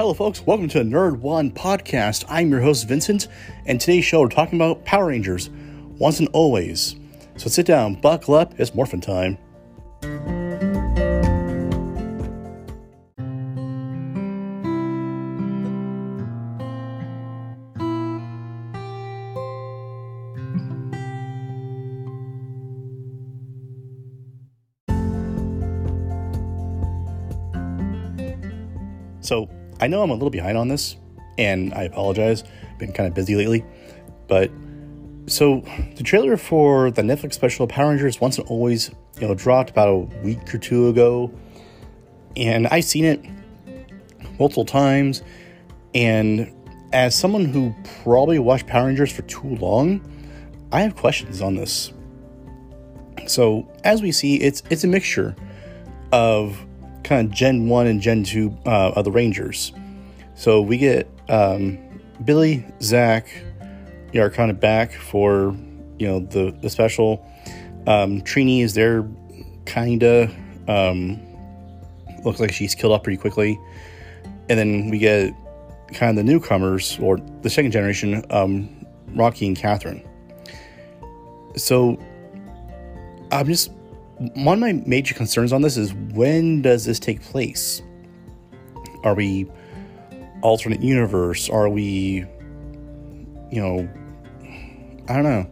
Hello, folks. Welcome to Nerd One Podcast. I'm your host, Vincent, and today's show we're talking about Power Rangers, once and always. So sit down, buckle up, it's morphin' time. So I know I'm a little behind on this, and I apologize. Been kind of busy lately, but so the trailer for the Netflix special Power Rangers Once and Always, you know, dropped about a week or two ago, and I've seen it multiple times. And as someone who probably watched Power Rangers for too long, I have questions on this. So as we see, it's it's a mixture of kind of Gen 1 and Gen 2 uh, of the Rangers. So we get um, Billy, Zach, you are kind of back for, you know, the, the special. Um, Trini is there, kind of. Um, looks like she's killed off pretty quickly. And then we get kind of the newcomers, or the second generation, um, Rocky and Catherine. So I'm just one of my major concerns on this is when does this take place? Are we alternate universe? Are we, you know, I don't know.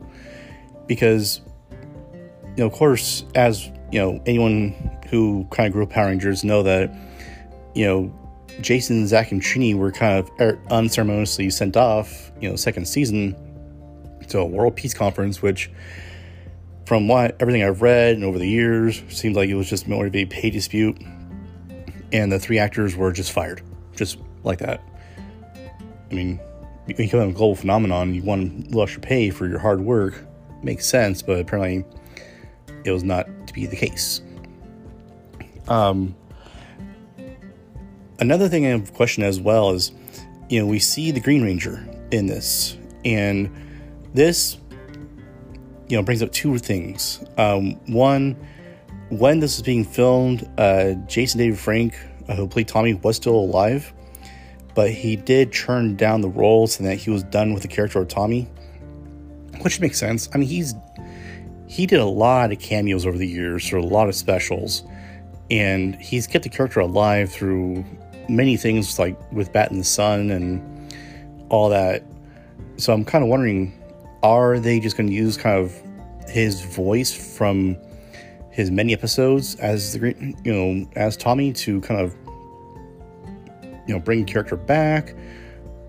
Because, you know, of course, as, you know, anyone who kind of grew up Power Rangers know that, you know, Jason, Zach, and Trini were kind of er, unceremoniously sent off, you know, second season to a World Peace Conference, which from what everything I've read and over the years, seems like it was just more of a pay dispute, and the three actors were just fired, just like that. I mean, you become a global phenomenon. You want lesser pay for your hard work, makes sense, but apparently, it was not to be the case. Um, another thing I have a question as well is, you know, we see the Green Ranger in this, and this you know brings up two things. Um, one, when this is being filmed, uh, Jason David Frank, uh, who played Tommy, was still alive, but he did turn down the role saying that he was done with the character of Tommy, which makes sense. I mean, he's he did a lot of cameos over the years, or a lot of specials, and he's kept the character alive through many things like with Bat in the Sun and all that. So I'm kind of wondering are they just going to use kind of his voice from his many episodes as the you know as Tommy to kind of you know bring character back?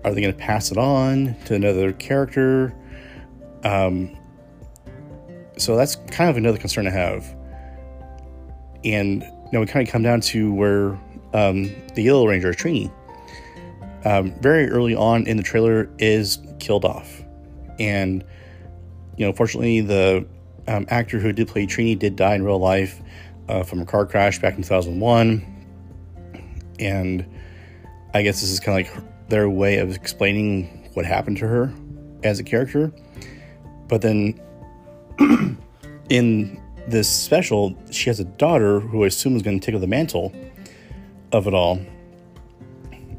Are they going to pass it on to another character? Um, so that's kind of another concern I have. And you we kind of come down to where um, the Yellow Ranger Trini, um, very early on in the trailer, is killed off and you know, fortunately, the um, actor who did play Trini did die in real life uh, from a car crash back in 2001, and I guess this is kind of like their way of explaining what happened to her as a character. But then in this special, she has a daughter who I assume is going to take over the mantle of it all.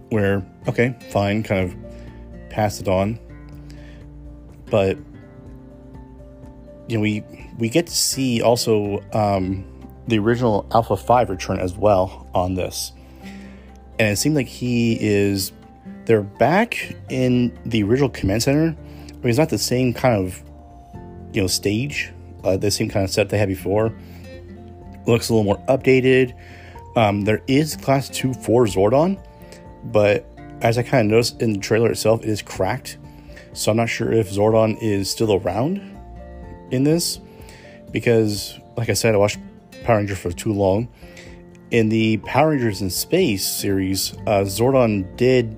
Where, okay, fine, kind of pass it on but you know we we get to see also um, the original Alpha Five return as well on this, and it seemed like he is they're back in the original command center, but he's not the same kind of you know stage, uh, the same kind of set they had before. Looks a little more updated. Um, there is Class Two for Zordon, but as I kind of noticed in the trailer itself, it is cracked so I'm not sure if Zordon is still around in this because, like I said, I watched Power Rangers for too long. In the Power Rangers in Space series, uh, Zordon did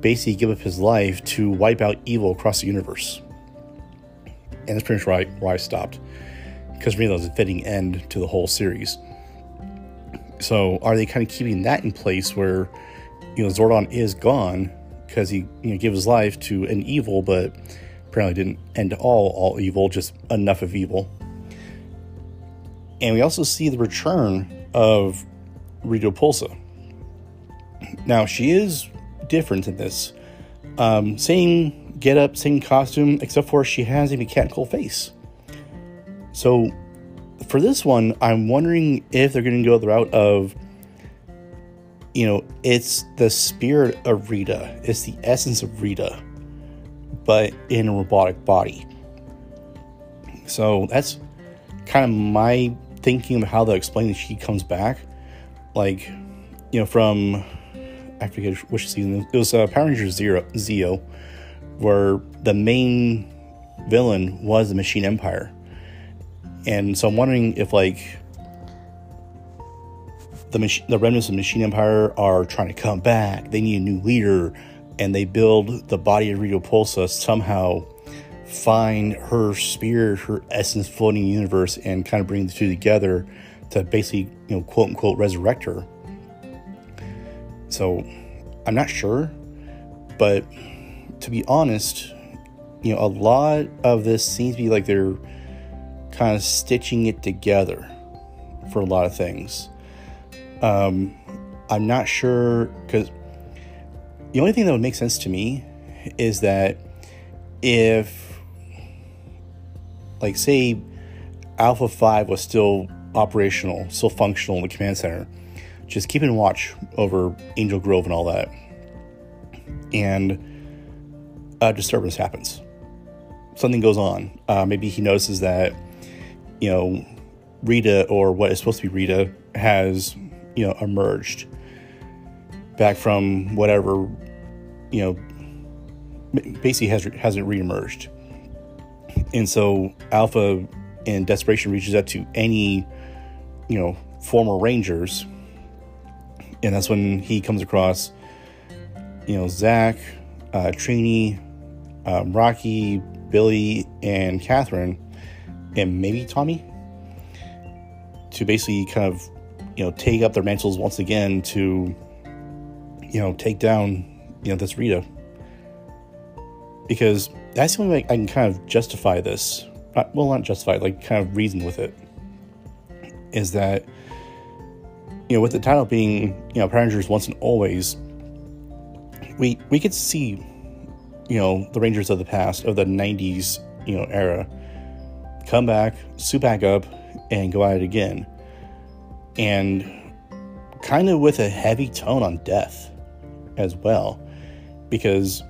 basically give up his life to wipe out evil across the universe. And that's pretty much where I, where I stopped because for me that was a fitting end to the whole series. So are they kind of keeping that in place where you know Zordon is gone because he you know gave his life to an evil, but apparently didn't end all all evil, just enough of evil. And we also see the return of Rita Repulsa. Now she is different in this. Um, same get up, same costume, except for she has a mechanical face. So for this one, I'm wondering if they're going to go the route of, you know, it's the spirit of Rita, it's the essence of Rita, but in a robotic body. So that's kind of my thinking of how they'll explain that she comes back. Like, you know, from I forget which season it was uh, Power Rangers Zero Zeo, where the main villain was the Machine Empire, and so I'm wondering if like the mach- the remnants of the Machine Empire are trying to come back. They need a new leader, and they build the body of Rita Repulsa somehow find her spirit, her essence floating universe, and kind of bring the two together to basically, you know, quote unquote, resurrect her. So I'm not sure, but to be honest, you know, a lot of this seems to be like they're kind of stitching it together for a lot of things. Um, I'm not sure because the only thing that would make sense to me is that if, like, say, Alpha 5 was still operational, still functional in the command center, just keeping watch over Angel Grove and all that, and a disturbance happens. Something goes on. Uh, maybe he notices that you know, Rita or what is supposed to be Rita has, you know, emerged back from whatever, you know, basically has hasn't reemerged. And so Alpha in desperation reaches out to any, you know, former Rangers. And that's when he comes across, you know, Zach, uh, Trini, um, Rocky, Billy, and Catherine and maybe Tommy to basically kind of you know take up their mantles once again to you know take down you know this Rita because that's the only way I can kind of justify this. Not, well, not justify, like kind of reason with it. Is that you know with the title being you know Power Rangers once and always, we we could see you know the Rangers of the past of the '90s you know era come back, suit back up, and go at it again. And kind of with a heavy tone on death as well. Because,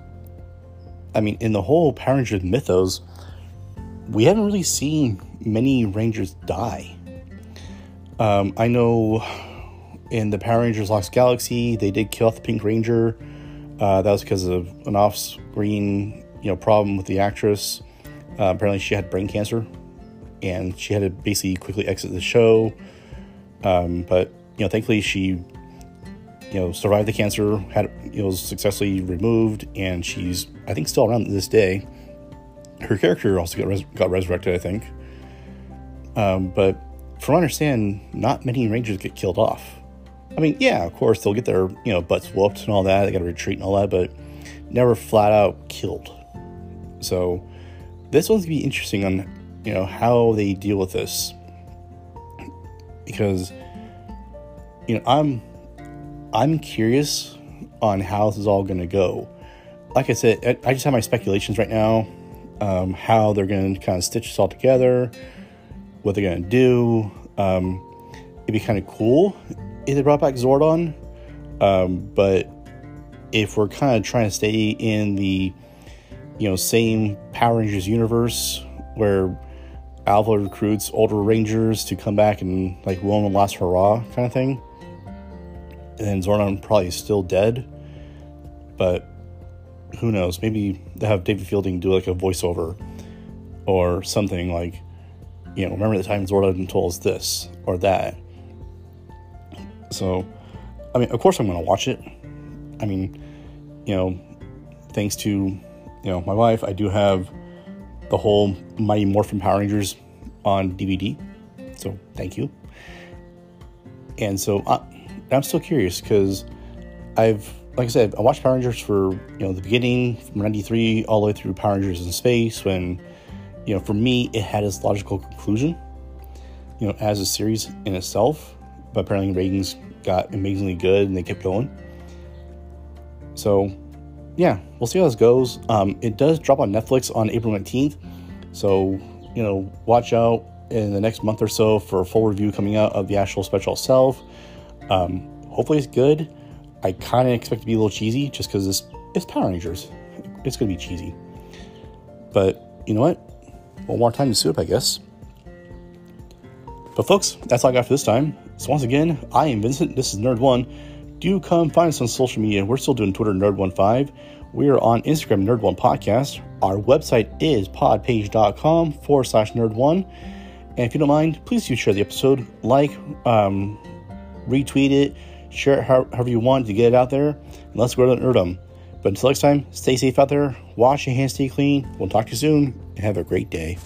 I mean, in the whole Power Rangers mythos, we haven't really seen many Rangers die. Um, I know in the Power Rangers Lost Galaxy, they did kill off the Pink Ranger. Uh, that was because of an off-screen, you know, problem with the actress. Uh, apparently, she had brain cancer, and she had to basically quickly exit the show. Um, but you know, thankfully she you know survived the cancer, had you know successfully removed, and she's I think still around this day. Her character also got res- got resurrected, I think. Um, but from what I understand, not many Rangers get killed off. I mean, yeah, of course they'll get their you know butts whooped and all that. They got to retreat and all that, but never flat out killed. So this one's gonna be interesting on you know how they deal with this because you know i'm i'm curious on how this is all going to go. Like i said i just have my speculations right now um, how they're going to kind of stitch this all together what they're going to do. Um, it'd be kind of cool if they brought back zordon um, but if we're kind of trying to stay in the you know same power rangers universe where Alpha recruits older Rangers to come back and like one last hurrah kind of thing. And then Zordon probably is still dead, but who knows? Maybe they have David Fielding do like a voiceover or something like, you know, remember the time Zordon told us this or that. So, I mean, of course I'm going to watch it. I mean, you know, thanks to you know my wife, I do have the whole Mighty Morphin Power Rangers on DVD. So thank you. And so I, I'm still curious because I've, like I said, I watched Power Rangers for you know the beginning from '93 all the way through Power Rangers in Space. When you know, for me, it had its logical conclusion. You know, as a series in itself, but apparently ratings got amazingly good and they kept going. So, yeah, we'll see how this goes. Um, it does drop on Netflix on April 19th. So, you know, watch out in the next month or so for a full review coming out of the actual special itself. Um, hopefully, it's good. I kind of expect to be a little cheesy just because it's, it's Power Rangers. It's going to be cheesy. But you know what? One more time to soup, I guess. But folks, that's all I got for this time. So once again, I am Vincent. This is Nerd One. Do come find us on social media. We're still doing Twitter Nerd15. We are on Instagram Nerd One Podcast. Our website is podpage.com forward slash nerd one. And if you don't mind, please do share the episode, like, um, retweet it, share it however you want to get it out there, and let's grow the nerdum. But until next time, stay safe out there, wash your hands, stay clean. We'll talk to you soon, and have a great day.